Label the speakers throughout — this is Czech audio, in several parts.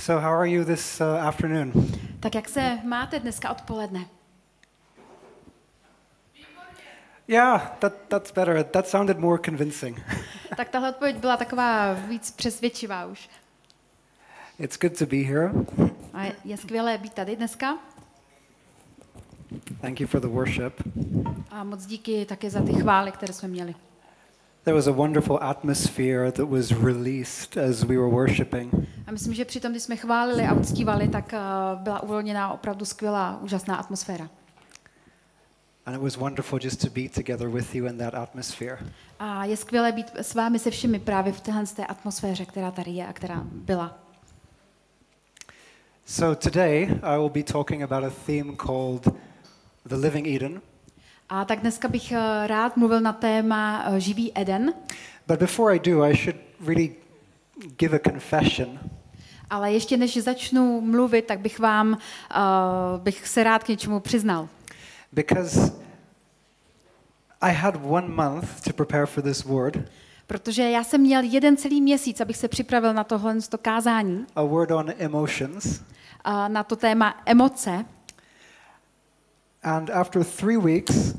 Speaker 1: So, how are you this uh, afternoon?
Speaker 2: Tak jak se máte dneska odpoledne?
Speaker 1: Yeah, that, that's better. That sounded more convincing.
Speaker 2: Tak tahle odpověď byla taková víc přesvědčivá už.
Speaker 1: It's good to be here.
Speaker 2: A je- skvělé být tady dneska.
Speaker 1: Thank you for the worship.
Speaker 2: A moc díky také za ty chvály, které jsme měli.
Speaker 1: There was a wonderful atmosphere that was released as we were worshiping.
Speaker 2: A myslím, že při tom, když jsme chválili a uctívali, tak eh, byla uvolněná opravdu skvělá, úžasná atmosféra.
Speaker 1: And it was wonderful just to be together with you in that atmosphere.
Speaker 2: A je skvělé být s vámi se všemi právě v téhle té atmosféře, která tady je a která byla.
Speaker 1: So, today I will be talking about a theme called the Living Eden.
Speaker 2: A tak dneska bych eh, rád mluvil na téma eh, živý Eden,
Speaker 1: But before I do, I should really give a confession.
Speaker 2: Ale ještě než začnu mluvit, tak bych vám, uh, bych se rád k něčemu přiznal.
Speaker 1: Because I had one month to prepare for this word,
Speaker 2: Protože já jsem měl jeden celý měsíc, abych se připravil na tohle to kázání,
Speaker 1: a word on emotions.
Speaker 2: a na to téma emoce.
Speaker 1: And after three weeks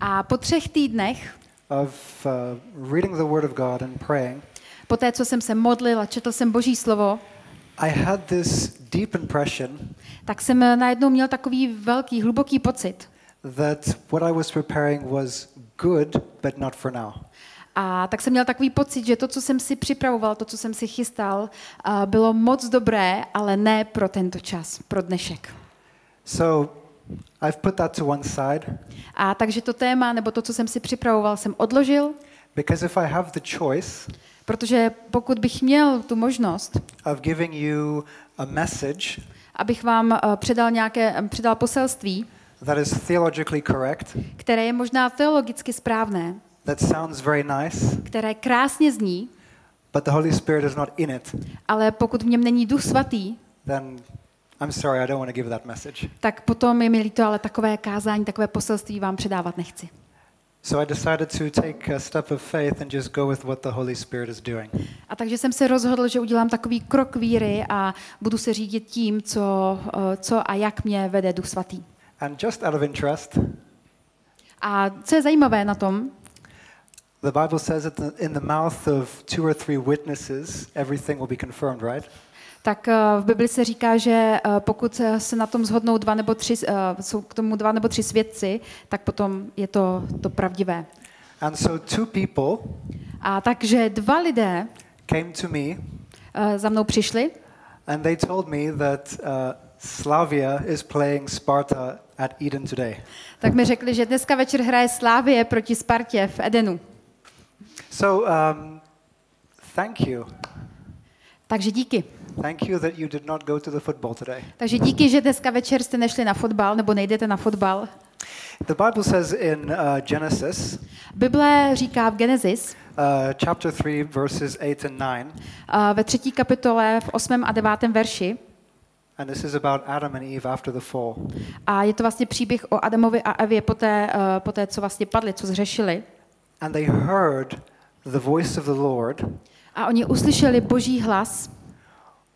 Speaker 2: A po třech týdnech,
Speaker 1: of uh, reading the Word of God and praying,
Speaker 2: po té, co jsem se modlil a četl jsem Boží slovo,
Speaker 1: I had this deep impression
Speaker 2: tak jsem najednou měl takový velký, hluboký pocit.
Speaker 1: that what I was preparing was good, but not for now.
Speaker 2: A tak jsem měl takový pocit, že to, co jsem si připravoval, to, co jsem si chystal, a bylo moc dobré, ale ne pro tento čas, pro dnešek.
Speaker 1: So I've put that to one side
Speaker 2: A takže to téma, nebo to, co jsem si připravoval, jsem odložil,
Speaker 1: because if I have the choice
Speaker 2: protože pokud bych měl tu možnost,
Speaker 1: of giving you a message
Speaker 2: abych vám eh, předal nějaké, předal poselství,
Speaker 1: that is theologically correct,
Speaker 2: které je možná teologicky správné,
Speaker 1: that sounds very nice,
Speaker 2: které krásně zní,
Speaker 1: but the Holy Spirit is not in it,
Speaker 2: ale pokud v něm není duch svatý,
Speaker 1: then I'm sorry, I don't want to give that message.
Speaker 2: tak potom je mi líto, ale takové kázání, takové poselství vám předávat nechci.
Speaker 1: So I decided to take a step of faith and just go with what the Holy Spirit is doing.
Speaker 2: A takže jsem se rozhodl, že udělám takový krok víry a budu se řídit tím, co, eh, co a jak mě vede duch svatý.
Speaker 1: And just out of interest,
Speaker 2: A co je zajímavé na tom,
Speaker 1: the Bible says that in the mouth of two or three witnesses, everything will be confirmed, right?
Speaker 2: Tak eh, v Bibli se říká, že eh, pokud se na tom zhodnou dva nebo tři, eh, jsou k tomu dva nebo tři svědci, tak potom je to, to pravdivé.
Speaker 1: And so two people
Speaker 2: A takže dva lidé
Speaker 1: came to me
Speaker 2: za mnou přišli
Speaker 1: and they told me that uh, Slavia is playing Sparta at Eden today.
Speaker 2: tak mi řekli, že dneska večer hraje Slávie proti Spartě v Edenu.
Speaker 1: So um, thank you.
Speaker 2: Takže díky.
Speaker 1: Thank you that you did not go to the football today.
Speaker 2: Takže díky, že dneska večer jste nešli na fotbal nebo nejdete na fotbal.
Speaker 1: The Bible says in uh, Genesis
Speaker 2: Bible říká v Genesis,
Speaker 1: uh, chapter 3, verses 8 and 9,
Speaker 2: eh, ve třetí kapitole v 8. a 9. verši,
Speaker 1: and this is about Adam and Eve after the fall.
Speaker 2: a je to vlastně příběh o Adamovi a Evě poté, eh, poté co vlastně padli, co zřešili.
Speaker 1: And they heard the voice of the Lord
Speaker 2: A oni uslyšeli boží hlas,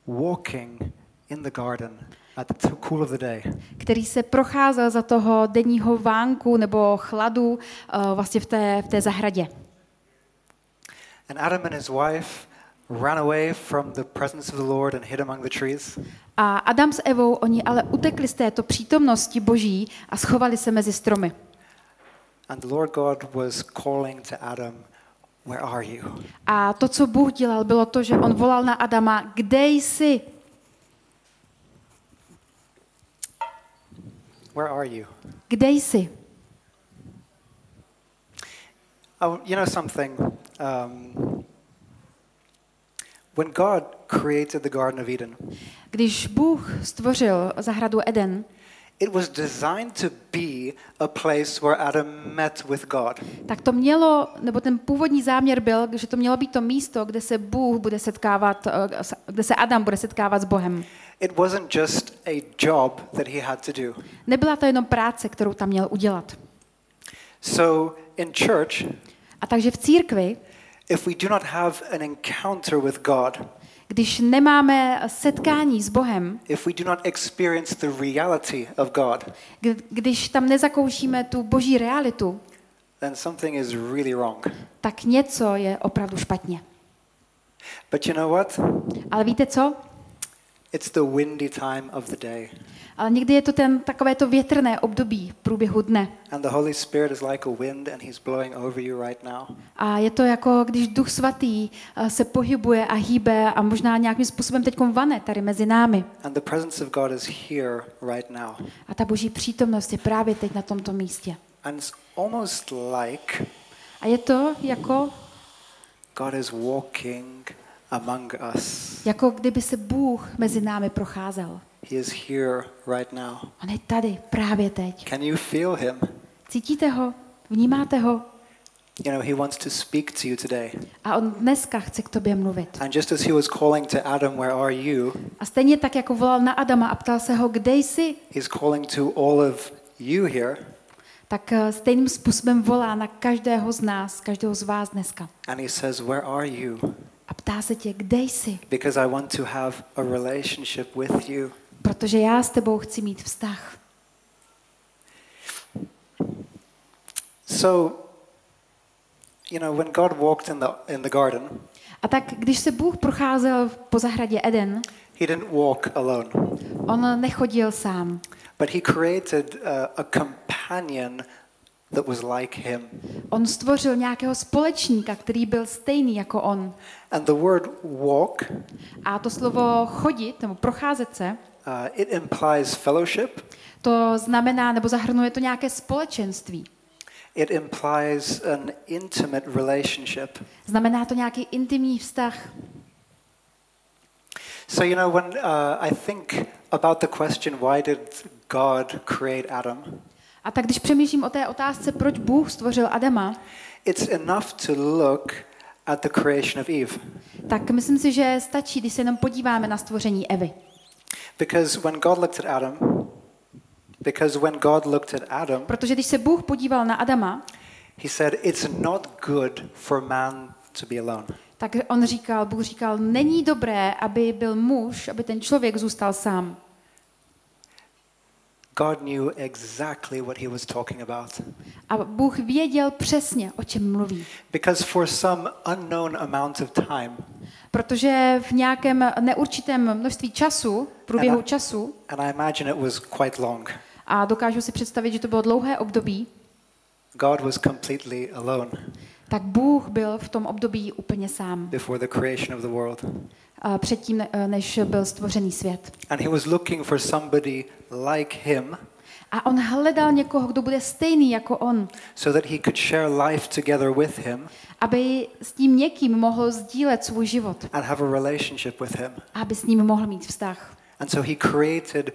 Speaker 1: walking in the garden at the cool of the day.
Speaker 2: který se procházel za toho denního vánku nebo chladu eh, vlastně v té, v té zahradě.
Speaker 1: And Adam and his wife ran away from the presence of the Lord and hid among the trees.
Speaker 2: A Adam s Evou, oni ale utekli z této přítomnosti boží a schovali se mezi stromy.
Speaker 1: And the Lord God was calling to Adam, Where are you?
Speaker 2: A to, co Bůh dělal, bylo to, že on volal na Adama, kde jsi?
Speaker 1: Where are you?
Speaker 2: Kde jsi?
Speaker 1: Oh, you know something? Um, when God created the Garden of Eden,
Speaker 2: Když Bůh stvořil zahradu Eden,
Speaker 1: it was designed to be a place where Adam met with God.
Speaker 2: tak to mělo, nebo ten původní záměr byl, že to mělo být to místo, kde se Bůh bude setkávat, eh, kde se Adam bude setkávat s Bohem.
Speaker 1: It wasn't just a job that he had to do.
Speaker 2: Nebyla to jenom práce, kterou tam měl udělat.
Speaker 1: So in church,
Speaker 2: A takže v církvi,
Speaker 1: if we do not have an encounter with God,
Speaker 2: Když nemáme setkání s Bohem,
Speaker 1: if we do not experience the reality of God,
Speaker 2: kdy- když tam nezakoušíme tu boží realitu,
Speaker 1: then something is really wrong.
Speaker 2: tak něco je opravdu špatně.
Speaker 1: But you know what?
Speaker 2: Ale víte co?
Speaker 1: It's the windy time of the day.
Speaker 2: Ale někdy je to ten takové to větrné období v průběhu dne.
Speaker 1: And the Holy Spirit is like a wind and he's blowing over you right now.
Speaker 2: A je to jako, když Duch Svatý eh, se pohybuje a hýbe a možná nějakým způsobem teď vane tady mezi námi.
Speaker 1: And the presence of God is here right now.
Speaker 2: A ta boží přítomnost je právě teď na tomto místě.
Speaker 1: And it's almost like
Speaker 2: A je to jako,
Speaker 1: God is walking among us.
Speaker 2: jako kdyby se Bůh mezi námi procházel.
Speaker 1: He is here right now.
Speaker 2: On je tady právě teď.
Speaker 1: Can you feel him?
Speaker 2: Cítíte ho? Vnímáte ho?
Speaker 1: You know, he wants to speak to you today.
Speaker 2: A on dneska chce k tobě mluvit.
Speaker 1: And just as he was calling to Adam, Where are you?
Speaker 2: A stejně tak, jako volal na Adama a ptal se ho, kde jsi,
Speaker 1: He's calling to all of you here.
Speaker 2: tak eh, stejným způsobem volá na každého z nás, každého z vás dneska.
Speaker 1: And he says, Where are you?
Speaker 2: A ptá se tě, kde jsi,
Speaker 1: Because I want to have a relationship with you.
Speaker 2: Protože já s tebou chci mít vztah.
Speaker 1: So, you know, when God walked in the, in the garden,
Speaker 2: A tak, když se Bůh procházel po zahradě Eden,
Speaker 1: he didn't walk alone,
Speaker 2: on nechodil sám.
Speaker 1: but he created a, a companion that was like him.
Speaker 2: On stvořil nějakého společníka, který byl stejný jako on.
Speaker 1: And the word walk,
Speaker 2: A to slovo chodit nebo procházet se,
Speaker 1: uh, it implies fellowship,
Speaker 2: to znamená, nebo zahrnuje to nějaké společenství.
Speaker 1: it implies an intimate relationship.
Speaker 2: Znamená to nějaký intimní vztah.
Speaker 1: So, you know, when uh, I think about the question, why did God create Adam?
Speaker 2: A tak když přemýšlím o té otázce, proč Bůh stvořil Adama,
Speaker 1: It's enough to look at the creation of Eve.
Speaker 2: tak myslím si, že stačí, když se jenom podíváme na stvoření Evy.
Speaker 1: Because when God looked at Adam, because when God looked at Adam,
Speaker 2: Protože když se Bůh podíval na Adama,
Speaker 1: he said, It's not good for man to be alone.
Speaker 2: tak on říkal, Bůh říkal, není dobré, aby byl muž, aby ten člověk zůstal sám.
Speaker 1: God knew exactly what he was talking about.
Speaker 2: A Bůh věděl přesně, o čem mluví.
Speaker 1: Because for some unknown amount of time,
Speaker 2: Protože v nějakém neurčitém množství času, průběhu
Speaker 1: Ano.
Speaker 2: času,
Speaker 1: and I imagine it was quite long,
Speaker 2: a dokážu si představit, že to bylo dlouhé období,
Speaker 1: God was completely alone
Speaker 2: tak Bůh byl v tom období úplně sám.
Speaker 1: before the creation of the world.
Speaker 2: a předtím, než byl stvořený svět.
Speaker 1: And he was looking for somebody like him
Speaker 2: A on hledal někoho, kdo bude stejný jako on,
Speaker 1: so that he could share life together with him
Speaker 2: aby s tím někým mohl sdílet svůj život,
Speaker 1: and have a relationship with him.
Speaker 2: aby s ním mohl mít vztah.
Speaker 1: And so he created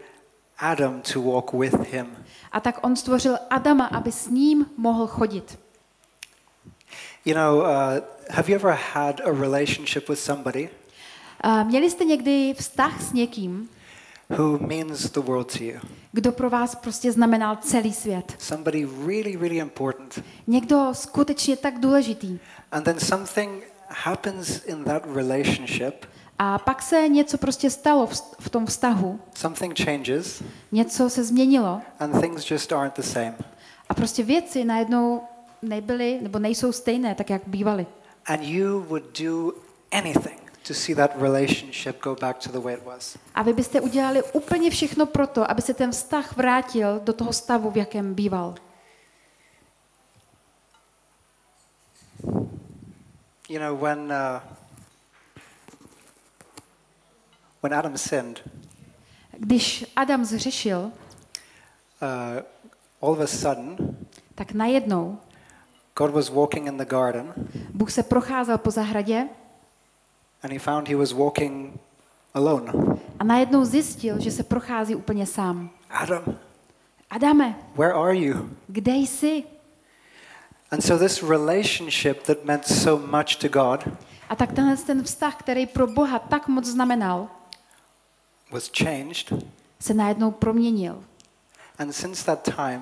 Speaker 1: Adam to walk with him.
Speaker 2: A tak on stvořil Adama, aby s ním mohl chodit.
Speaker 1: You know, uh, have you ever had a relationship with somebody
Speaker 2: A měli jste někdy vztah s někým,
Speaker 1: who means the world to you?
Speaker 2: kdo pro vás prostě znamenal celý svět?
Speaker 1: Somebody really, really important.
Speaker 2: Někdo skutečně tak důležitý.
Speaker 1: And then something happens in that relationship,
Speaker 2: A pak se něco prostě stalo v, tom vztahu,
Speaker 1: something changes,
Speaker 2: něco se změnilo
Speaker 1: and things just aren't the same.
Speaker 2: a prostě věci najednou nebyly nebo nejsou stejné, tak jak bývaly.
Speaker 1: And you would do anything to see that relationship go back to the way it was.
Speaker 2: A vy byste udělali úplně všechno pro to, aby se ten vztah vrátil do toho stavu, v jakém býval.
Speaker 1: You know, when, uh, when Adam sinned,
Speaker 2: Když Adam zřešil,
Speaker 1: uh, all of a sudden,
Speaker 2: tak najednou
Speaker 1: God was walking in the garden,
Speaker 2: Bůh se procházel po zahradě
Speaker 1: and he found he was walking alone.
Speaker 2: a najednou zjistil, že se prochází úplně sám.
Speaker 1: Adam,
Speaker 2: Adame,
Speaker 1: where are you?
Speaker 2: kde jsi?
Speaker 1: And so this relationship that meant so much to God
Speaker 2: A tak tenhle ten vztah, který pro Boha tak moc znamenal,
Speaker 1: was changed.
Speaker 2: se najednou proměnil.
Speaker 1: And since that time,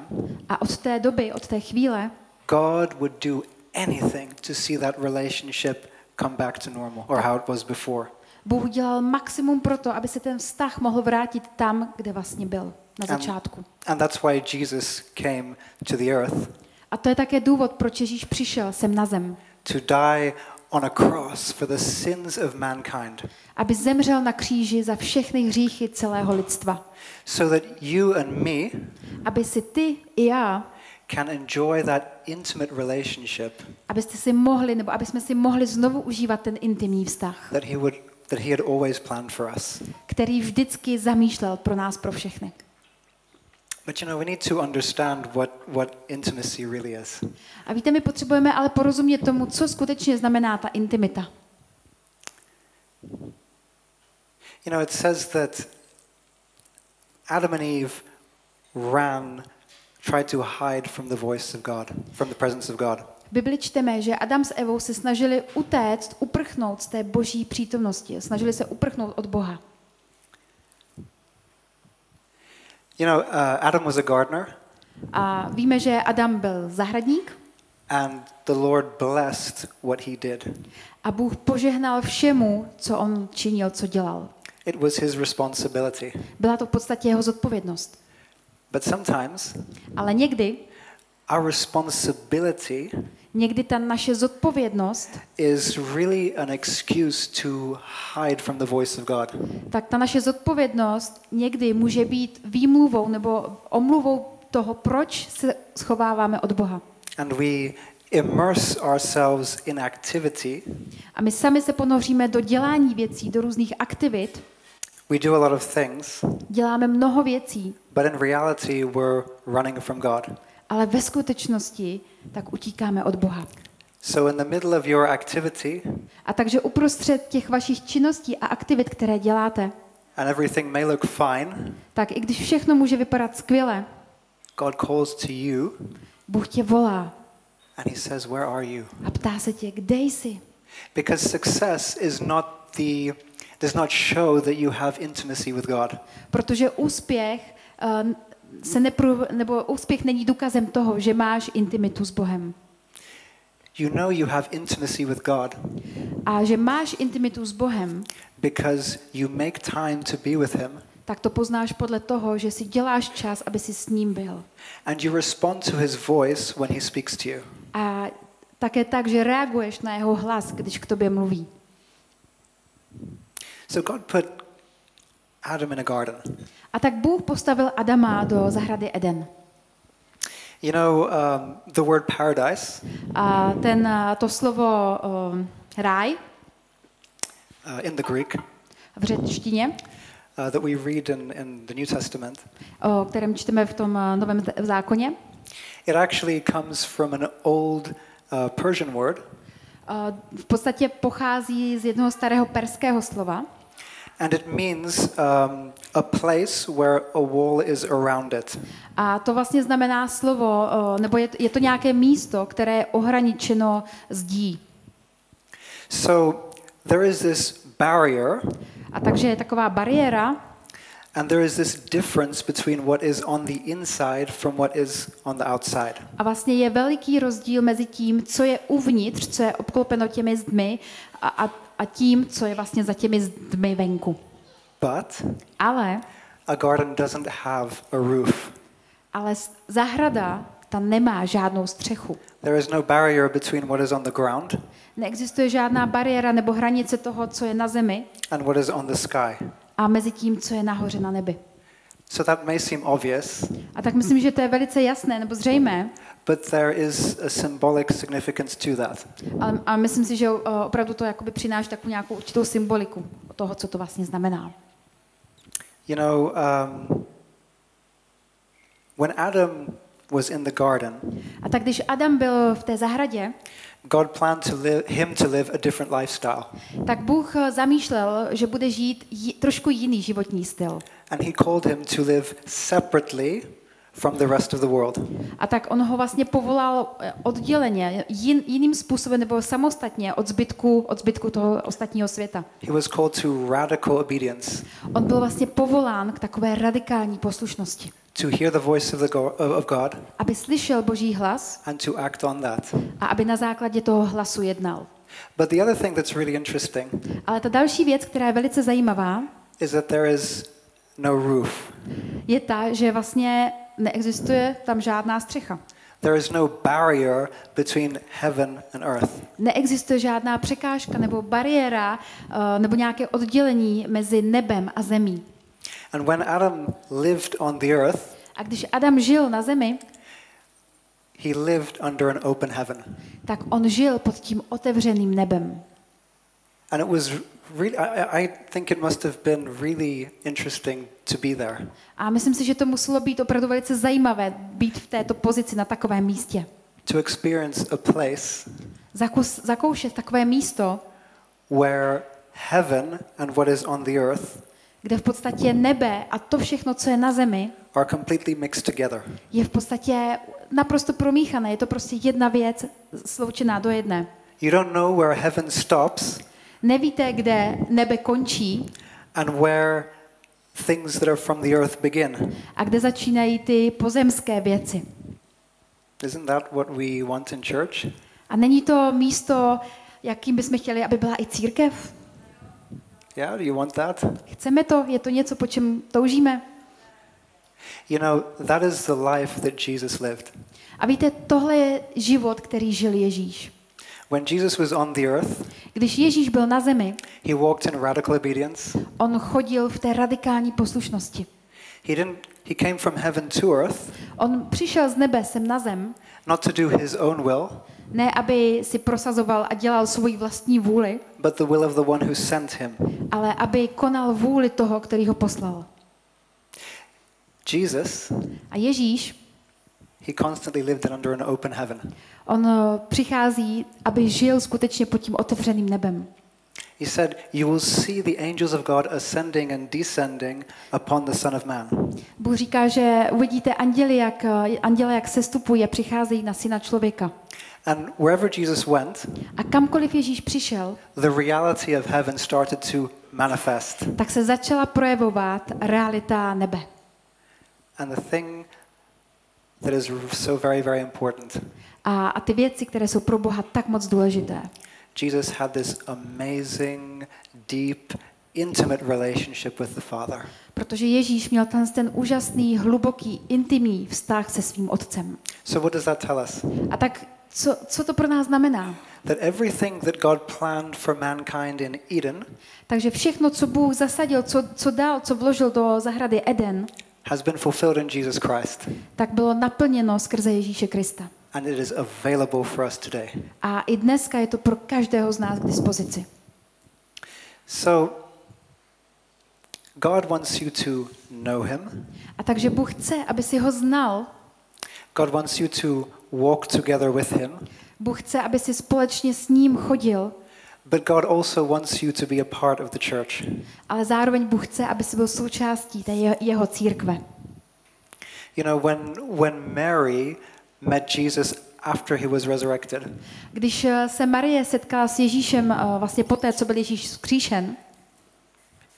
Speaker 2: A od té doby, od té chvíle,
Speaker 1: God would do anything to see that relationship come back to normal or how it was before.
Speaker 2: Bůh udělal maximum pro to, aby se ten vztah mohl vrátit tam, kde vlastně byl na začátku.
Speaker 1: And that's why Jesus came to the earth
Speaker 2: A to je také důvod, proč Ježíš přišel sem na zem.
Speaker 1: to die on a cross for the sins of mankind,
Speaker 2: Aby zemřel na kříži za všechny hříchy celého lidstva.
Speaker 1: so that you and me
Speaker 2: Aby si ty i já,
Speaker 1: can enjoy that intimate relationship
Speaker 2: abyste si mohli, nebo aby jsme si mohli znovu užívat ten intimní vztah,
Speaker 1: that he would that he had always planned for us.
Speaker 2: který vždycky zamýšlel pro nás, pro všechny.
Speaker 1: But you know, we need to understand what, what intimacy really is.
Speaker 2: A víte, my potřebujeme ale porozumět tomu, co skutečně znamená ta intimita.
Speaker 1: You know, it says that Adam and Eve ran, tried to hide from the voice of God, from the presence of God.
Speaker 2: Bibli čteme, že Adam s Evou se snažili utéct, uprchnout z té boží přítomnosti. Snažili se uprchnout od Boha.
Speaker 1: You know, uh, Adam was a gardener,
Speaker 2: A víme, že Adam byl zahradník
Speaker 1: and the Lord blessed what he did.
Speaker 2: a Bůh požehnal všemu, co on činil, co dělal.
Speaker 1: It was his responsibility.
Speaker 2: Byla to v podstatě jeho zodpovědnost.
Speaker 1: But sometimes
Speaker 2: Ale někdy,
Speaker 1: our responsibility
Speaker 2: někdy ta naše zodpovědnost,
Speaker 1: is really an excuse to hide from the voice of God.
Speaker 2: tak ta naše zodpovědnost někdy může být výmluvou nebo omluvou toho, proč se schováváme od Boha.
Speaker 1: And we immerse ourselves in activity.
Speaker 2: A my sami se ponoříme do dělání věcí, do různých aktivit,
Speaker 1: We do a lot of things,
Speaker 2: děláme mnoho věcí,
Speaker 1: but in reality, we're running from God.
Speaker 2: ale ve skutečnosti tak utíkáme od Boha.
Speaker 1: So, in the middle of your activity,
Speaker 2: A takže uprostřed těch vašich činností a aktivit, které děláte,
Speaker 1: and everything may look fine,
Speaker 2: tak i když všechno může vypadat skvěle,
Speaker 1: God calls to you
Speaker 2: Bůh tě volá
Speaker 1: and He says, Where are you?
Speaker 2: a ptá se tě, kde jsi?
Speaker 1: Because success is not the, does not show that you have intimacy with God.
Speaker 2: Protože úspěch uh, se nepru, nebo úspěch není důkazem toho, že máš intimitu s Bohem.
Speaker 1: You know you have intimacy with God
Speaker 2: A že máš intimitu s Bohem,
Speaker 1: because you make time to be with Him
Speaker 2: tak to poznáš podle toho, že si děláš čas, aby si s ním byl.
Speaker 1: and you respond to His voice when He speaks to you.
Speaker 2: A také tak, že reaguješ na jeho hlas, když k tobě mluví.
Speaker 1: So God put Adam in a garden.
Speaker 2: A tak Bůh postavil Adama do zahrady Eden.
Speaker 1: You know, um, the word paradise?
Speaker 2: A ten, a to slovo um, ráj
Speaker 1: uh, in the Greek.
Speaker 2: v řečtině,
Speaker 1: uh, that we read in, in the New Testament,
Speaker 2: o kterém čteme v tom a, novém zákoně,
Speaker 1: it actually comes from an old uh, Persian word,
Speaker 2: a, v podstatě pochází z jednoho starého perského slova
Speaker 1: and it means um, a place where a wall is around it.
Speaker 2: a to vlastně znamená slovo, nebo je, je to nějaké místo, které je ohraničeno zdí.
Speaker 1: So there is this barrier,
Speaker 2: A takže je taková bariéra
Speaker 1: and there is this difference between what is on the inside from what is on the outside.
Speaker 2: a vlastně je veliký rozdíl mezi tím, co je uvnitř, co je obklopeno těmi zdmi a, a, a tím, co je vlastně za těmi zdmi venku.
Speaker 1: But
Speaker 2: Ale,
Speaker 1: a garden doesn't have a roof.
Speaker 2: ale zahrada, ta nemá žádnou střechu.
Speaker 1: There is no barrier between what is on the ground
Speaker 2: Neexistuje žádná bariéra nebo hranice toho, co je na zemi
Speaker 1: and what is on the sky.
Speaker 2: a mezi tím, co je nahoře na nebi.
Speaker 1: So that may seem obvious,
Speaker 2: A tak myslím, že to je velice jasné nebo zřejmé,
Speaker 1: but there is a symbolic significance to that.
Speaker 2: ale a myslím si, že opravdu to jakoby přináší takovou nějakou určitou symboliku toho, co to vlastně znamená.
Speaker 1: You know, um, when Adam was in the garden,
Speaker 2: A tak když Adam byl v té zahradě,
Speaker 1: God planned to live, him to live a different lifestyle.
Speaker 2: tak Bůh eh, zamýšlel, že bude žít ji, trošku jiný životní styl.
Speaker 1: And he called him to live separately from the rest of the world.
Speaker 2: A tak on ho vlastně povolal eh, odděleně, jin, jiným způsobem nebo samostatně od zbytku, od zbytku toho ostatního světa.
Speaker 1: He was called to radical obedience,
Speaker 2: On byl vlastně povolán k takové radikální poslušnosti.
Speaker 1: to hear the voice of, the go- of God
Speaker 2: Aby slyšel Boží hlas
Speaker 1: and to act on that.
Speaker 2: a aby na základě toho hlasu jednal.
Speaker 1: But the other thing that's really interesting
Speaker 2: Ale ta další věc, která je velice zajímavá,
Speaker 1: is that there is no roof.
Speaker 2: je ta, že vlastně neexistuje tam žádná střecha.
Speaker 1: There is no barrier between heaven and earth.
Speaker 2: Neexistuje žádná překážka nebo bariéra eh, nebo nějaké oddělení mezi nebem a zemí.
Speaker 1: And when Adam lived on the earth,
Speaker 2: A když Adam žil na zemi,
Speaker 1: he lived under an open heaven.
Speaker 2: tak on žil pod tím otevřeným nebem.
Speaker 1: And it was really, I, I think it must have been really interesting to be there.
Speaker 2: A myslím si, že to muselo být opravdu velice zajímavé být v této pozici na takovém místě.
Speaker 1: To experience a place
Speaker 2: Zakus, zakoušet takové místo,
Speaker 1: where heaven and what is on the earth
Speaker 2: kde v podstatě nebe a to všechno, co je na zemi,
Speaker 1: are completely mixed together.
Speaker 2: je v podstatě naprosto promíchané. Je to prostě jedna věc sloučená do jedné.
Speaker 1: You don't know where heaven stops
Speaker 2: Nevíte, kde nebe končí
Speaker 1: and where things that are from the earth begin.
Speaker 2: a kde začínají ty pozemské věci.
Speaker 1: Isn't that what we want in church?
Speaker 2: A není to místo, jakým bychom chtěli, aby byla i církev?
Speaker 1: Yeah, do you want that?
Speaker 2: Chceme to? Je to něco, po čem toužíme?
Speaker 1: You know, that is the life that Jesus lived.
Speaker 2: A víte, tohle je život, který žil Ježíš.
Speaker 1: When Jesus was on the earth,
Speaker 2: Když Ježíš byl na zemi,
Speaker 1: he walked in radical obedience.
Speaker 2: on chodil v té radikální poslušnosti.
Speaker 1: He didn't he came from heaven to earth
Speaker 2: On přišel z nebe sem na zem,
Speaker 1: not to do his own will,
Speaker 2: ne aby si prosazoval a dělal svoji vlastní vůli,
Speaker 1: but the will of the one who sent him.
Speaker 2: ale aby konal vůli toho, který ho poslal.
Speaker 1: Jesus,
Speaker 2: A Ježíš,
Speaker 1: he constantly lived under an open heaven.
Speaker 2: On eh, přichází, aby žil skutečně pod tím otevřeným nebem.
Speaker 1: He said, You will see the angels of God ascending and descending upon the Son of Man.
Speaker 2: Bůh říká, že uvidíte anděli, jak, eh, anděle, jak sestupují a přicházejí na syna člověka.
Speaker 1: And wherever Jesus went,
Speaker 2: A kamkoliv Ježíš přišel,
Speaker 1: the reality of heaven started to manifest.
Speaker 2: tak se začala projevovat realita nebe.
Speaker 1: And the thing that is so very, very important
Speaker 2: A, a ty věci, které jsou pro Boha tak moc důležité.
Speaker 1: Jesus had this amazing, deep, intimate relationship with the Father.
Speaker 2: Protože Ježíš měl ten, ten úžasný, hluboký, intimní vztah se svým otcem.
Speaker 1: So, what does that tell us?
Speaker 2: A tak co, co to pro nás znamená?
Speaker 1: That everything that God planned for mankind in Eden
Speaker 2: Takže všechno, co Bůh zasadil, co, co dal, co vložil do zahrady Eden,
Speaker 1: has been fulfilled in Jesus Christ,
Speaker 2: tak bylo naplněno skrze Ježíše Krista.
Speaker 1: And it is available for us today.
Speaker 2: A i dneska je to pro každého z nás k dispozici.
Speaker 1: So, God wants you to know Him.
Speaker 2: A takže Bůh chce, aby si ho znal.
Speaker 1: God wants you to walk together with Him.
Speaker 2: Bůh chce, aby si společně s ním chodil,
Speaker 1: But God also wants you to be a part of the church.
Speaker 2: ale zároveň Bůh chce, aby si byl součástí té je- jeho církve.
Speaker 1: You know, when, when Mary met Jesus after he was resurrected,
Speaker 2: Když eh, se Marie setkala s Ježíšem eh, vlastně poté, co byl Ježíš vzkříšen,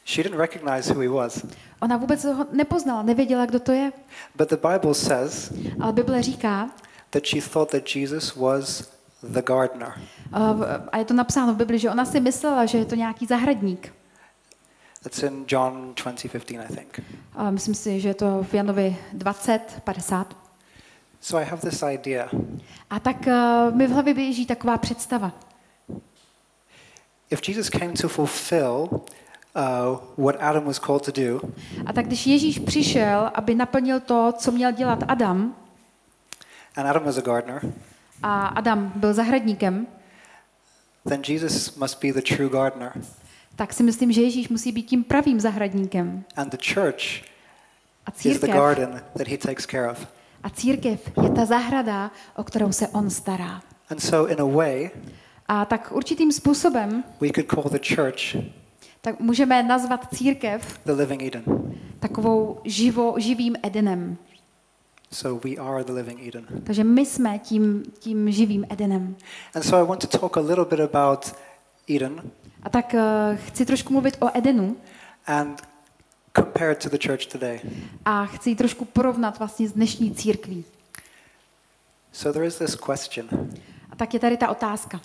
Speaker 1: she didn't recognize who he was.
Speaker 2: ona vůbec ho nepoznala, nevěděla, kdo to je.
Speaker 1: But the Bible says
Speaker 2: Ale Bible říká,
Speaker 1: that she thought that Jesus was the gardener.
Speaker 2: eh, a je to napsáno v Bibli, že ona si myslela, že je to nějaký zahradník.
Speaker 1: That's in John 20:15, I think.
Speaker 2: A myslím si, že je to v Janovi 20, 50.
Speaker 1: So I have this idea.
Speaker 2: A tak eh, mi v hlavě běží taková představa.
Speaker 1: If Jesus came to fulfill uh, what Adam was called to do,
Speaker 2: A tak když Ježíš přišel, aby naplnil to, co měl dělat Adam,
Speaker 1: and Adam was a gardener,
Speaker 2: a Adam byl zahradníkem,
Speaker 1: then Jesus must be the true gardener.
Speaker 2: tak si myslím, že Ježíš musí být tím pravým zahradníkem.
Speaker 1: And the church
Speaker 2: A
Speaker 1: is the
Speaker 2: církev,
Speaker 1: garden that he takes care of.
Speaker 2: A církev je ta zahrada, o kterou se on stará.
Speaker 1: And so, in a way,
Speaker 2: A tak určitým způsobem
Speaker 1: we could call the church
Speaker 2: tak můžeme nazvat církev
Speaker 1: the living Eden.
Speaker 2: takovou živo, živým Edenem.
Speaker 1: So, we are the living Eden.
Speaker 2: Takže my jsme tím, tím živým Edenem.
Speaker 1: And so, I want to talk a little bit about Eden
Speaker 2: A tak uh, chci trošku mluvit o Edenu
Speaker 1: and compare it to the church today.
Speaker 2: a chci ji trošku porovnat vlastně s dnešní církví.
Speaker 1: So, there is this question
Speaker 2: A tak je tady ta otázka.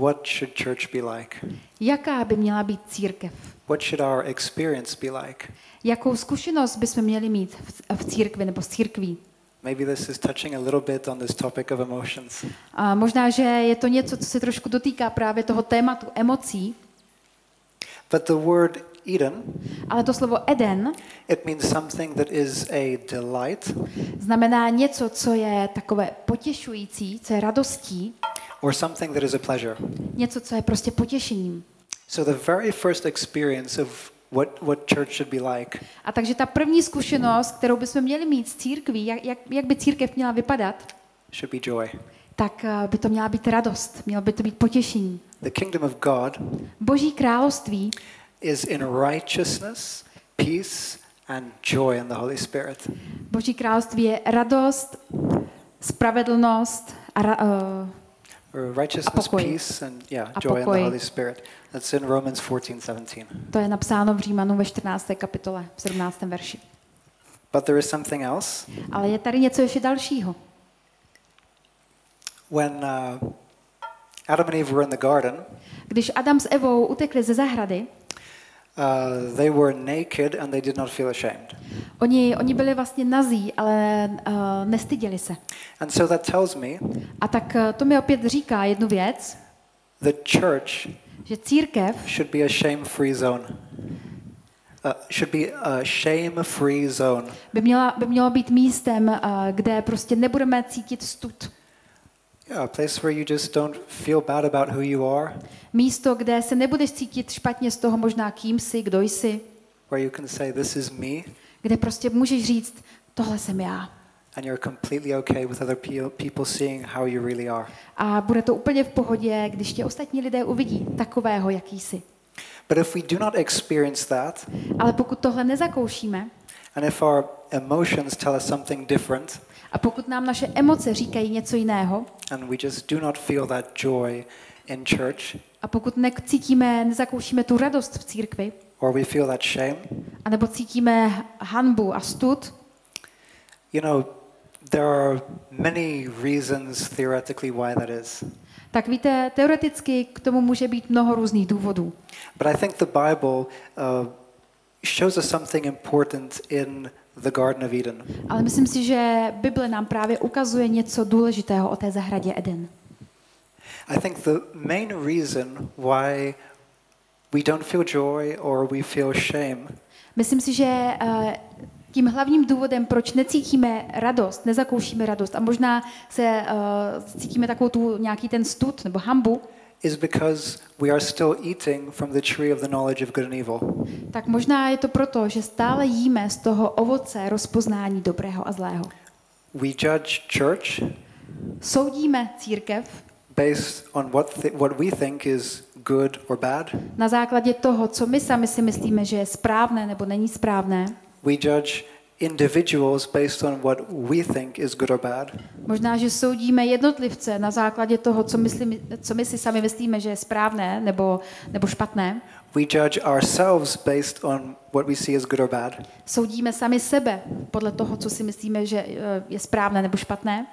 Speaker 1: what should church be like?
Speaker 2: Jaká by měla být církev?
Speaker 1: What should our experience be like?
Speaker 2: Jakou zkušenost bychom měli mít v, v církvi nebo s církví?
Speaker 1: Maybe this is touching a little bit on this topic of emotions.
Speaker 2: A možná, že je to něco, co se trošku dotýká právě toho tématu emocí,
Speaker 1: But the word Eden,
Speaker 2: ale to slovo Eden
Speaker 1: it means something that is a delight
Speaker 2: znamená něco, co je takové potěšující, co je radostí,
Speaker 1: or something that is a pleasure.
Speaker 2: něco, co je prostě potěšením.
Speaker 1: So the very first experience of what, what church should be like
Speaker 2: A takže ta první zkušenost, kterou bychom měli mít s církví, jak, jak, jak by církev měla vypadat,
Speaker 1: should be joy.
Speaker 2: tak eh, by to měla být radost, mělo by to být potěšení.
Speaker 1: The kingdom of God
Speaker 2: Boží království
Speaker 1: is in righteousness, peace, and joy in the Holy Spirit.
Speaker 2: Boží království je radost, spravedlnost a ra, uh,
Speaker 1: righteousness,
Speaker 2: pokoj.
Speaker 1: peace, and yeah,
Speaker 2: A
Speaker 1: joy in the. Holy Spirit. That's in Romans 14, 17.
Speaker 2: to je napsáno v Římanu ve 14. kapitole, v 17. verši.
Speaker 1: But there is something else.
Speaker 2: Ale je tady něco ještě dalšího.
Speaker 1: When uh, Adam and Eve were in the garden,
Speaker 2: Když Adam s Evou utekli ze zahrady,
Speaker 1: uh, they were naked and they did not feel ashamed.
Speaker 2: oni, oni byli vlastně nazí, ale uh, nestyděli se.
Speaker 1: And so that tells me
Speaker 2: A tak uh, to mi opět říká jednu věc,
Speaker 1: that church
Speaker 2: že církev
Speaker 1: should be a shame-free zone. Uh, should be a shame-free zone.
Speaker 2: by, měla, by mělo být místem, uh, kde prostě nebudeme cítit stud.
Speaker 1: Yeah, a place where you just don't feel bad about who you are,
Speaker 2: Místo, kde se nebudeš cítit špatně z toho možná kým jsi, kdo jsi,
Speaker 1: where you can say, This is me,
Speaker 2: kde prostě můžeš říct, tohle jsem já.
Speaker 1: and you're completely okay with other pe- people seeing how you really are.
Speaker 2: A bude to úplně v pohodě, když tě ostatní lidé uvidí takového, jaký jsi.
Speaker 1: But if we do not experience that,
Speaker 2: Ale pokud tohle nezakoušíme
Speaker 1: and if our emotions tell us something different,
Speaker 2: a pokud nám naše emoce říkají něco jiného
Speaker 1: and we just do not feel that joy in church,
Speaker 2: a pokud necítíme, nezakoušíme tu radost v církvi,
Speaker 1: or we feel that shame,
Speaker 2: anebo cítíme hanbu a stud,
Speaker 1: you know, there are many reasons theoretically why that is.
Speaker 2: tak víte, teoreticky k tomu může být mnoho různých důvodů.
Speaker 1: But I think the Bible uh, shows us something important in the Garden of Eden.
Speaker 2: Ale myslím si, že Bible nám právě ukazuje něco důležitého o té zahradě Eden.
Speaker 1: I think the main reason why we don't feel joy or we feel shame
Speaker 2: Myslím si, že eh, tím hlavním důvodem, proč necítíme radost, nezakoušíme radost a možná se eh, cítíme takovou tu nějaký ten stud nebo hambu,
Speaker 1: is because we are still eating from the tree of the knowledge of good and evil.
Speaker 2: tak možná je to proto, že stále jíme z toho ovoce rozpoznání dobrého a zlého.
Speaker 1: We judge church
Speaker 2: Soudíme církev
Speaker 1: based on what, th- what we think is good or bad.
Speaker 2: na základě toho, co my sami si myslíme, že je správné nebo není správné.
Speaker 1: We judge individuals based on what we think is good or bad.
Speaker 2: Možná, že soudíme jednotlivce na základě toho, co, myslí, co my si sami myslíme, že je správné nebo, nebo špatné.
Speaker 1: We judge ourselves based on what we see as good or bad.
Speaker 2: Soudíme sami sebe podle toho, co si myslíme, že eh, je správné nebo špatné,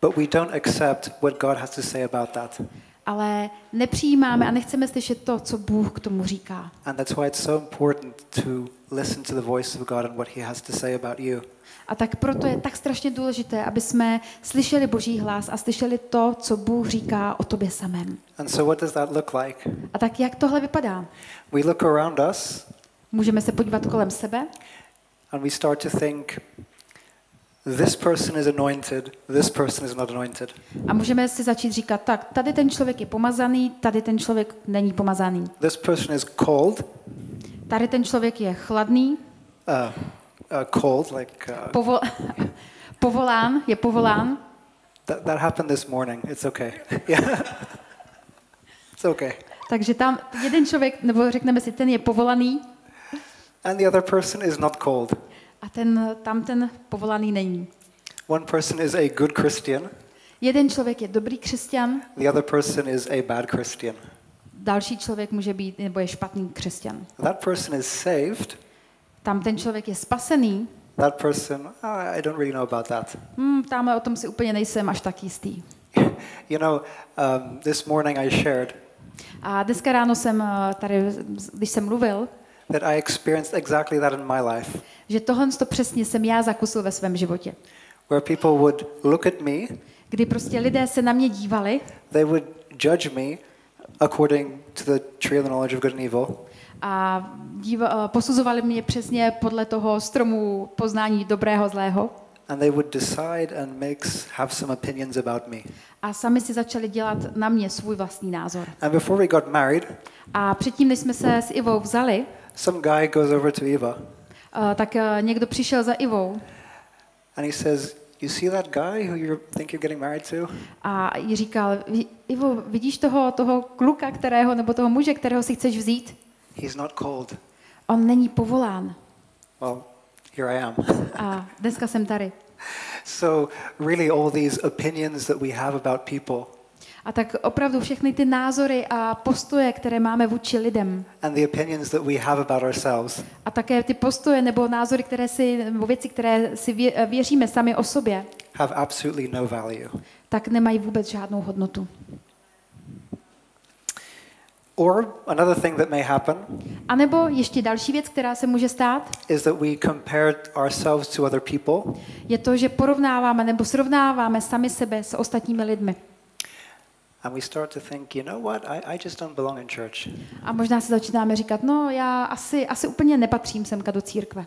Speaker 1: But we don't accept what God has to say about that.
Speaker 2: ale nepřijímáme a nechceme slyšet to, co Bůh k tomu říká.
Speaker 1: And that's why it's so important to listen to the voice of God and what He has to say about you.
Speaker 2: A tak proto je tak strašně důležité, aby jsme slyšeli Boží hlas a slyšeli to, co Bůh říká o tobě samém.
Speaker 1: And so, what does that look like?
Speaker 2: A tak jak tohle vypadá?
Speaker 1: We look around us
Speaker 2: Můžeme se podívat kolem sebe
Speaker 1: and we start to think, this person is anointed, this person is not anointed.
Speaker 2: a můžeme si začít říkat, tak tady ten člověk je pomazaný, tady ten člověk není pomazaný.
Speaker 1: This person is cold,
Speaker 2: Tady ten člověk je chladný,
Speaker 1: uh, uh, cold, like uh,
Speaker 2: povo- povolán, je povolán.
Speaker 1: that, that happened this morning. It's okay. yeah. it's okay.
Speaker 2: Takže tam jeden člověk, nebo řekneme si, ten je povolaný
Speaker 1: And the other person is not cold.
Speaker 2: a ten, tam ten povolaný není.
Speaker 1: One person is a good Christian,
Speaker 2: Jeden člověk je dobrý křesťan,
Speaker 1: the other person is a bad Christian.
Speaker 2: Další člověk může být nebo je špatný křesťan.
Speaker 1: That person is saved,
Speaker 2: Tam ten člověk je spasený,
Speaker 1: that person, oh, I don't really know about that.
Speaker 2: hmm, tamhle o tom si úplně nejsem až tak jistý.
Speaker 1: you know, um, this morning I shared
Speaker 2: A dneska ráno jsem eh, tady, když jsem mluvil,
Speaker 1: that I experienced exactly that in my life,
Speaker 2: že tohle to přesně jsem já zakusil ve svém životě.
Speaker 1: where people would look at me,
Speaker 2: Kdy prostě lidé se na mě dívali
Speaker 1: they would judge me according to the tree of the knowledge of good and evil,
Speaker 2: a díva, posuzovali mě přesně podle toho stromu poznání dobrého zlého.
Speaker 1: and they would decide and make s- have some opinions about me.
Speaker 2: A sami si začali dělat na mě svůj vlastní názor.
Speaker 1: And before we got married,
Speaker 2: A předtím, než jsme se s Ivou vzali,
Speaker 1: some guy goes over to Eva
Speaker 2: eh, tak eh, někdo přišel za Ivou
Speaker 1: and he says, "You see that guy who you think you're getting married to?
Speaker 2: a jí říkal, "Vi- Ivo, vidíš toho, toho kluka, kterého, nebo toho muže, kterého si chceš vzít?
Speaker 1: He's not called."
Speaker 2: On není povolán.
Speaker 1: Well, here I am.
Speaker 2: A dneska jsem tady.
Speaker 1: so really, all these opinions that we have about people
Speaker 2: A tak opravdu všechny ty názory a postoje, které máme vůči lidem,
Speaker 1: and the opinions that we have about ourselves
Speaker 2: a také ty postoje nebo názory, které si, nebo věci, které si vě, věříme sami o sobě,
Speaker 1: have absolutely no value.
Speaker 2: tak nemají vůbec žádnou hodnotu.
Speaker 1: Or another thing that may happen
Speaker 2: A nebo ještě další věc, která se může stát,
Speaker 1: is that we compared ourselves to other people
Speaker 2: je to, že porovnáváme nebo srovnáváme sami sebe s ostatními lidmi.
Speaker 1: And we start to think, you know what, I, I just don't belong in church.
Speaker 2: A možná si začínáme říkat, no já asi, asi úplně nepatřím semka do církve.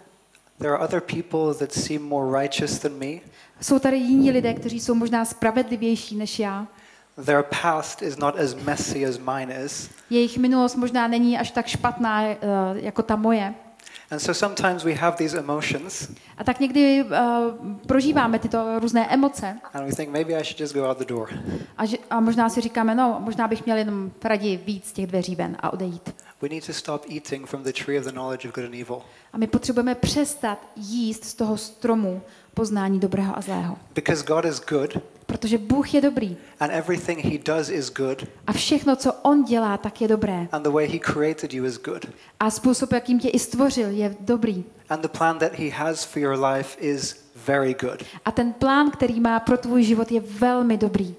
Speaker 1: There are other people that seem more righteous than me.
Speaker 2: Jsou tady jiní lidé, kteří jsou možná spravedlivější než já.
Speaker 1: Their past is not as messy as mine is.
Speaker 2: Jejich minulost možná není až tak špatná eh, jako ta moje.
Speaker 1: And so sometimes we have these emotions
Speaker 2: A tak někdy uh, prožíváme tyto různé emoce
Speaker 1: and we think maybe I should just go out the door.
Speaker 2: a, že, a možná si říkáme, no, možná bych měl jenom raději víc těch dveří ven a odejít.
Speaker 1: We need to stop eating from the tree of the knowledge of good and evil
Speaker 2: A my potřebujeme přestat jíst z toho stromu poznání dobrého a zlého.
Speaker 1: because God is good
Speaker 2: Protože Bůh je dobrý
Speaker 1: and everything he does is good
Speaker 2: a všechno, co On dělá, tak je dobré.
Speaker 1: and the way he created you is good.
Speaker 2: A způsob, jakým tě i stvořil, je dobrý.
Speaker 1: And the plan that he has for your life is very good.
Speaker 2: A ten plán, který má pro tvůj život, je velmi dobrý.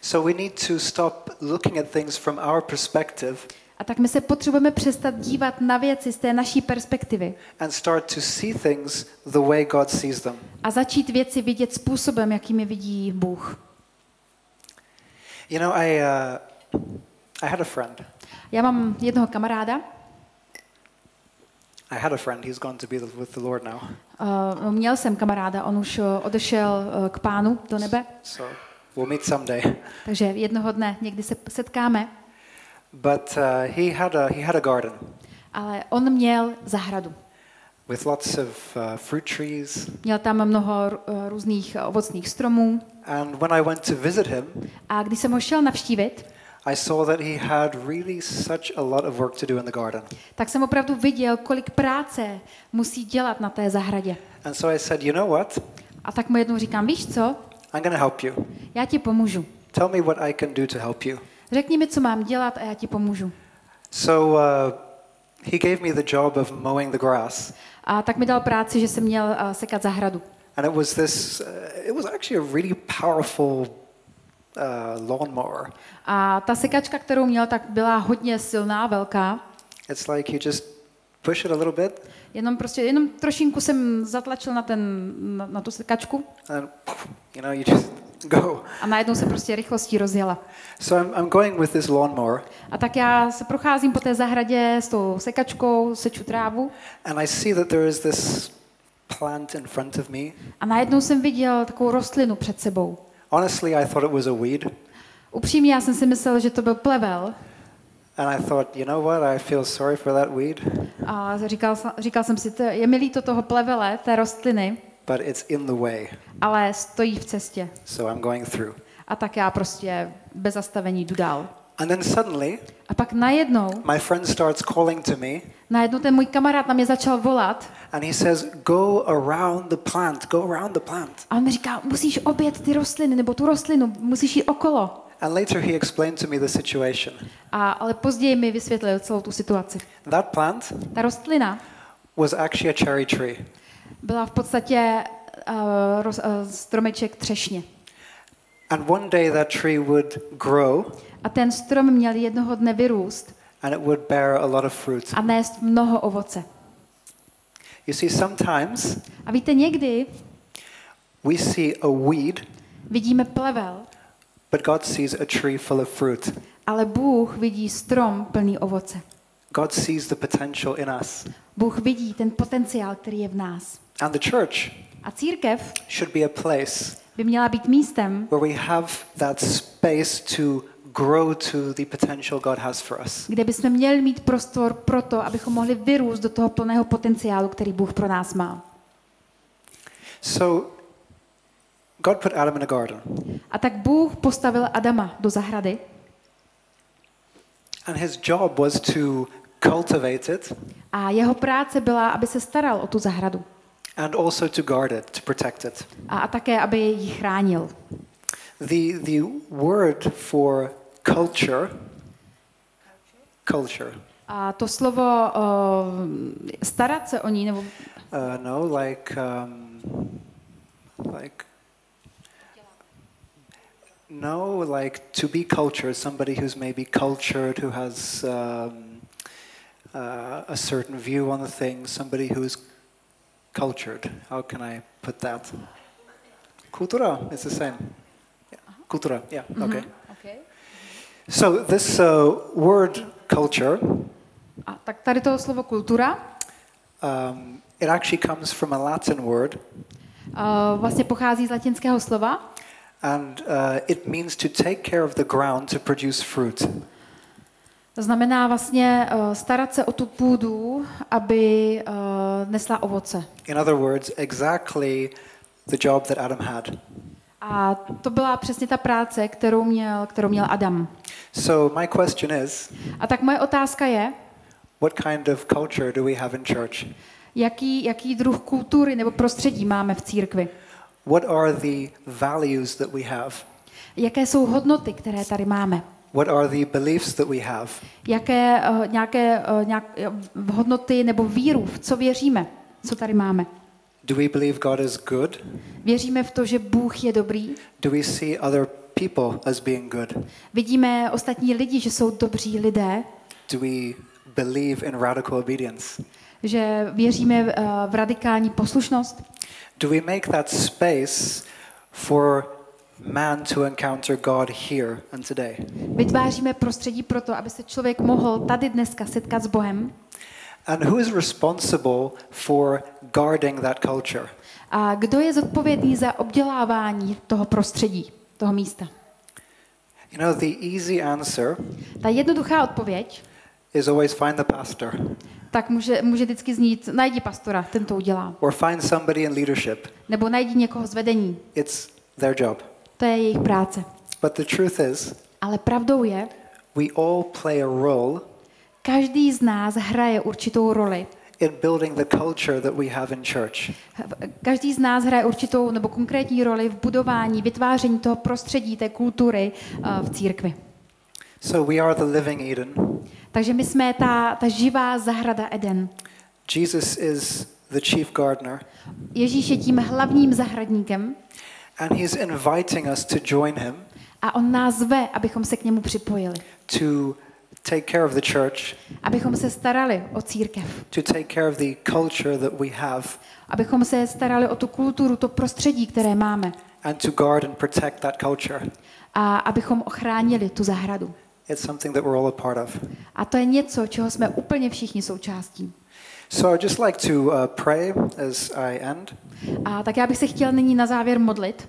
Speaker 1: So we need to stop looking at things from our perspective
Speaker 2: A tak my se potřebujeme přestat dívat na věci z té naší perspektivy
Speaker 1: and start to see things the way God sees them.
Speaker 2: a začít věci vidět způsobem, jakým je vidí Bůh.
Speaker 1: You know, I, uh, I had a friend.
Speaker 2: Já mám jednoho kamaráda,
Speaker 1: I had a friend. He's gone to be with the Lord now.
Speaker 2: uh, měl jsem kamaráda, on už uh, odešel uh, k pánu do nebe,
Speaker 1: So we'll meet someday.
Speaker 2: takže jednoho dne někdy se setkáme,
Speaker 1: But uh, he, had a, he had a garden
Speaker 2: ale on měl zahradu.
Speaker 1: with lots of uh, fruit trees.
Speaker 2: Měl tam mnoho uh, různých ovocných stromů
Speaker 1: And when I went to visit him,
Speaker 2: a když jsem ho šel navštívit,
Speaker 1: I saw that he had really such a lot of work to do in the garden.
Speaker 2: tak jsem opravdu viděl, kolik práce musí dělat na té zahradě.
Speaker 1: And so I said, you know what?
Speaker 2: A tak mu jednou říkám, víš co,
Speaker 1: I'm going to help you.
Speaker 2: já ti pomůžu.
Speaker 1: Tell me what I can do to help you.
Speaker 2: Řekni mi, co mám dělat a já ti pomůžu.
Speaker 1: So uh, he gave me the job of mowing the grass.
Speaker 2: A tak mi dal práci, že jsem měl uh, sekat zahradu.
Speaker 1: And it was this, uh, it was actually a really powerful uh, lawnmower.
Speaker 2: A ta sekačka, kterou měl, tak byla hodně silná, velká.
Speaker 1: It's like you just push it a little bit
Speaker 2: Jenom prostě, jenom trošinku jsem zatlačil na, ten, na, na tu sekačku
Speaker 1: and, you know, you just go.
Speaker 2: a najednou se prostě rychlostí rozjela.
Speaker 1: So I'm, I'm going with this lawnmower
Speaker 2: A tak já se procházím po té zahradě s tou sekačkou, seču trávu
Speaker 1: and I see that there is this plant in front of me.
Speaker 2: a najednou jsem viděl takovou rostlinu před sebou.
Speaker 1: Honestly, I thought it was a weed.
Speaker 2: Upřímně, já jsem si myslel, že to byl plevel
Speaker 1: And I thought, you know what? I feel sorry for that weed,
Speaker 2: a říkal, jsem- říkal jsem si, to je mi líto toho plevele, té rostliny,
Speaker 1: but it's in the way.
Speaker 2: ale stojí v cestě.
Speaker 1: So I'm going through.
Speaker 2: A tak já prostě bez zastavení jdu dál.
Speaker 1: And then suddenly,
Speaker 2: A pak najednou,
Speaker 1: my friend starts calling to me
Speaker 2: najednou ten můj kamarád na mě začal volat
Speaker 1: and he says, Go around the plant, go around the plant.
Speaker 2: a on mi říká, musíš obět ty rostliny, nebo tu rostlinu, musíš jít okolo.
Speaker 1: And later he explained to me the situation.
Speaker 2: A, ale později mi vysvětlil celou tu situaci.
Speaker 1: That plant
Speaker 2: Ta rostlina
Speaker 1: was actually a cherry tree.
Speaker 2: byla v podstatě uh, roz, uh, stromeček třešně.
Speaker 1: And one day that tree would grow
Speaker 2: A ten strom měl jednoho dne vyrůst
Speaker 1: and it would bear a lot of fruit.
Speaker 2: a nést mnoho ovoce.
Speaker 1: You see, sometimes
Speaker 2: A víte, někdy
Speaker 1: we see a weed,
Speaker 2: vidíme plevel,
Speaker 1: but God sees a tree full of fruit.
Speaker 2: ale Bůh vidí strom plný ovoce.
Speaker 1: God sees the potential in us.
Speaker 2: Bůh vidí ten potenciál, který je v nás.
Speaker 1: And the church
Speaker 2: A církev
Speaker 1: should be a place
Speaker 2: by měla být místem,
Speaker 1: where we have that space to grow to the potential God has for us.
Speaker 2: kde bychom měli mít prostor pro to, abychom mohli vyrůst do toho plného potenciálu, který Bůh pro nás má.
Speaker 1: So, God put Adam in a garden,
Speaker 2: A tak Bůh postavil Adama do zahrady
Speaker 1: and his job was to cultivate it
Speaker 2: a jeho práce byla, aby se staral o tu zahradu
Speaker 1: and also to guard it, to protect it.
Speaker 2: a, a také, aby ji chránil.
Speaker 1: The, the word for culture, culture,
Speaker 2: A to slovo uh, starat se o ní, nebo
Speaker 1: uh, no, like, um, like, no, like to be cultured, somebody who's maybe cultured, who has um, uh, a certain view on the thing, somebody who's cultured. How can I put that? Kultura, it's the same. Yeah. Kultura, yeah, okay.
Speaker 2: Okay.
Speaker 1: So this uh, word culture,
Speaker 2: A tak tady to slovo kultura
Speaker 1: um, it actually comes from a Latin word,
Speaker 2: uh, vlastně pochází z latinského slova
Speaker 1: and uh, it means to take care of the ground to produce fruit.
Speaker 2: To znamená vlastně uh, starat se o tu půdu, aby uh, nesla ovoce.
Speaker 1: In other words, exactly the job that Adam had.
Speaker 2: A to byla přesně ta práce, kterou měl, kterou měl Adam.
Speaker 1: So my question is,
Speaker 2: A tak moje otázka je,
Speaker 1: what kind of culture do we have in church?
Speaker 2: jaký, jaký druh kultury nebo prostředí máme v církvi?
Speaker 1: What are the values that we have?
Speaker 2: Jaké jsou hodnoty, které tady máme?
Speaker 1: What are the beliefs that we have?
Speaker 2: Jaké uh, nějaké uh, nějak, uh, hodnoty nebo víru, v co věříme, co tady máme?
Speaker 1: Do we believe God is good?
Speaker 2: Věříme v to, že Bůh je dobrý?
Speaker 1: Do we see other people as being good?
Speaker 2: Vidíme ostatní lidi, že jsou dobří lidé?
Speaker 1: Do we believe in radical obedience?
Speaker 2: Že věříme uh, v radikální poslušnost?
Speaker 1: Do we make that space for man to encounter God here and today?
Speaker 2: Vytváříme prostředí pro to, aby se člověk mohl tady dneska setkat s Bohem?
Speaker 1: And who is responsible for guarding that culture?
Speaker 2: A kdo je zodpovědný za obdělávání toho prostředí, toho místa?
Speaker 1: You know, the easy answer
Speaker 2: Ta jednoduchá odpověď
Speaker 1: is always find the pastor
Speaker 2: tak může, může vždycky znít, najdi pastora, ten to udělá.
Speaker 1: or find somebody in leadership.
Speaker 2: Nebo najdi někoho z vedení,
Speaker 1: It's their job.
Speaker 2: to je jejich práce.
Speaker 1: But the truth is,
Speaker 2: Ale pravdou je,
Speaker 1: we all play a role
Speaker 2: každý z nás hraje určitou roli.
Speaker 1: in building the culture that we have in church.
Speaker 2: Každý z nás hraje určitou nebo konkrétní roli v budování, vytváření toho prostředí, té kultury eh, v církvi.
Speaker 1: So we are the living Eden.
Speaker 2: Takže my jsme ta, ta živá zahrada Eden.
Speaker 1: Jesus is the chief gardener,
Speaker 2: Ježíš je tím hlavním zahradníkem
Speaker 1: and he's inviting us to join him
Speaker 2: a on nás zve, abychom se k němu připojili.
Speaker 1: to take care of the church,
Speaker 2: Abychom se starali o církev.
Speaker 1: to take care of the culture that we have,
Speaker 2: Abychom se starali o tu kulturu, to prostředí, které máme.
Speaker 1: and to guard and protect that culture.
Speaker 2: A abychom ochránili tu zahradu.
Speaker 1: It's something that we're all a part of.
Speaker 2: A to je něco, čeho jsme úplně všichni součástí.
Speaker 1: So I'd just like to uh, pray as I end,
Speaker 2: A tak já bych se chtěl nyní na závěr modlit.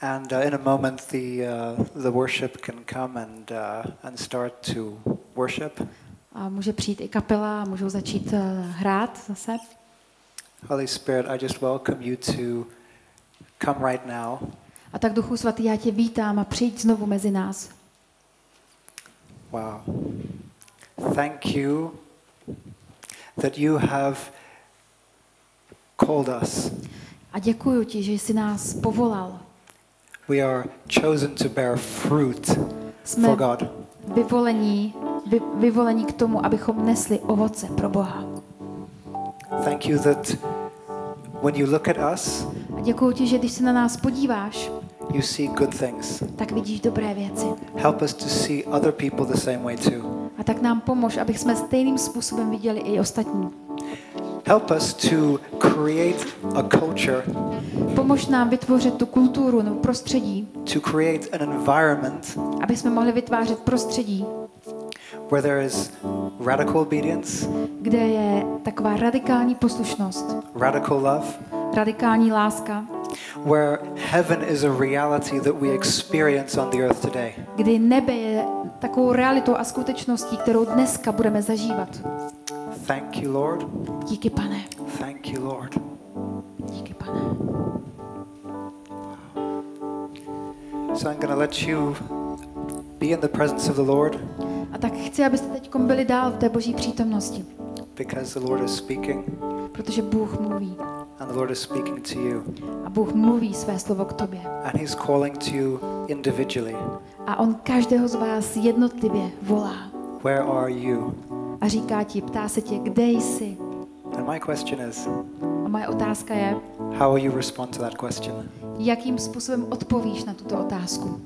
Speaker 1: and uh, in a moment the uh, the worship can come and uh, and start to worship.
Speaker 2: A může přijít i kapela a můžou začít eh, hrát zase.
Speaker 1: Holy Spirit, I just welcome you to come right now
Speaker 2: A tak Duchu Svatý, já tě vítám a přijď znovu mezi nás.
Speaker 1: Wow. Thank you that you have called us.
Speaker 2: A děkuji ti, že jsi nás povolal.
Speaker 1: We are chosen to bear fruit
Speaker 2: Jsme
Speaker 1: for God.
Speaker 2: vyvolení, vy, vyvolení k tomu, abychom nesli ovoce pro Boha.
Speaker 1: Thank you that when you look at us,
Speaker 2: A děkuji ti, že když se na nás podíváš,
Speaker 1: you see good things.
Speaker 2: tak vidíš dobré věci.
Speaker 1: Help us to see other people the same way too.
Speaker 2: A tak nám pomož, abych jsme stejným způsobem viděli i ostatní.
Speaker 1: Help us to create a culture,
Speaker 2: Pomož nám vytvořit tu kulturu nebo prostředí,
Speaker 1: to create an environment
Speaker 2: aby jsme mohli vytvářet prostředí,
Speaker 1: where there is radical obedience,
Speaker 2: kde je taková radikální poslušnost,
Speaker 1: radical love,
Speaker 2: radikální láska,
Speaker 1: where heaven is a reality that we experience on the earth today.
Speaker 2: kdy nebe je takovou realitou a skutečností, kterou dneska budeme zažívat.
Speaker 1: Thank you, Lord.
Speaker 2: Díky, pane.
Speaker 1: Thank you, Lord.
Speaker 2: Díky, pane.
Speaker 1: So I'm going to let you be in the presence of the Lord
Speaker 2: A tak chci, abyste teď byli dál v té boží přítomnosti,
Speaker 1: because the Lord is speaking
Speaker 2: protože Bůh mluví.
Speaker 1: And the Lord is speaking to you.
Speaker 2: A Bůh mluví své slovo k tobě.
Speaker 1: And He's calling to you individually.
Speaker 2: A On každého z vás jednotlivě volá.
Speaker 1: Where are you?
Speaker 2: A říká ti, ptá se tě, kde jsi?
Speaker 1: And my question is
Speaker 2: A moje otázka je,
Speaker 1: how will you respond to that question?
Speaker 2: jakým způsobem odpovíš na tuto otázku?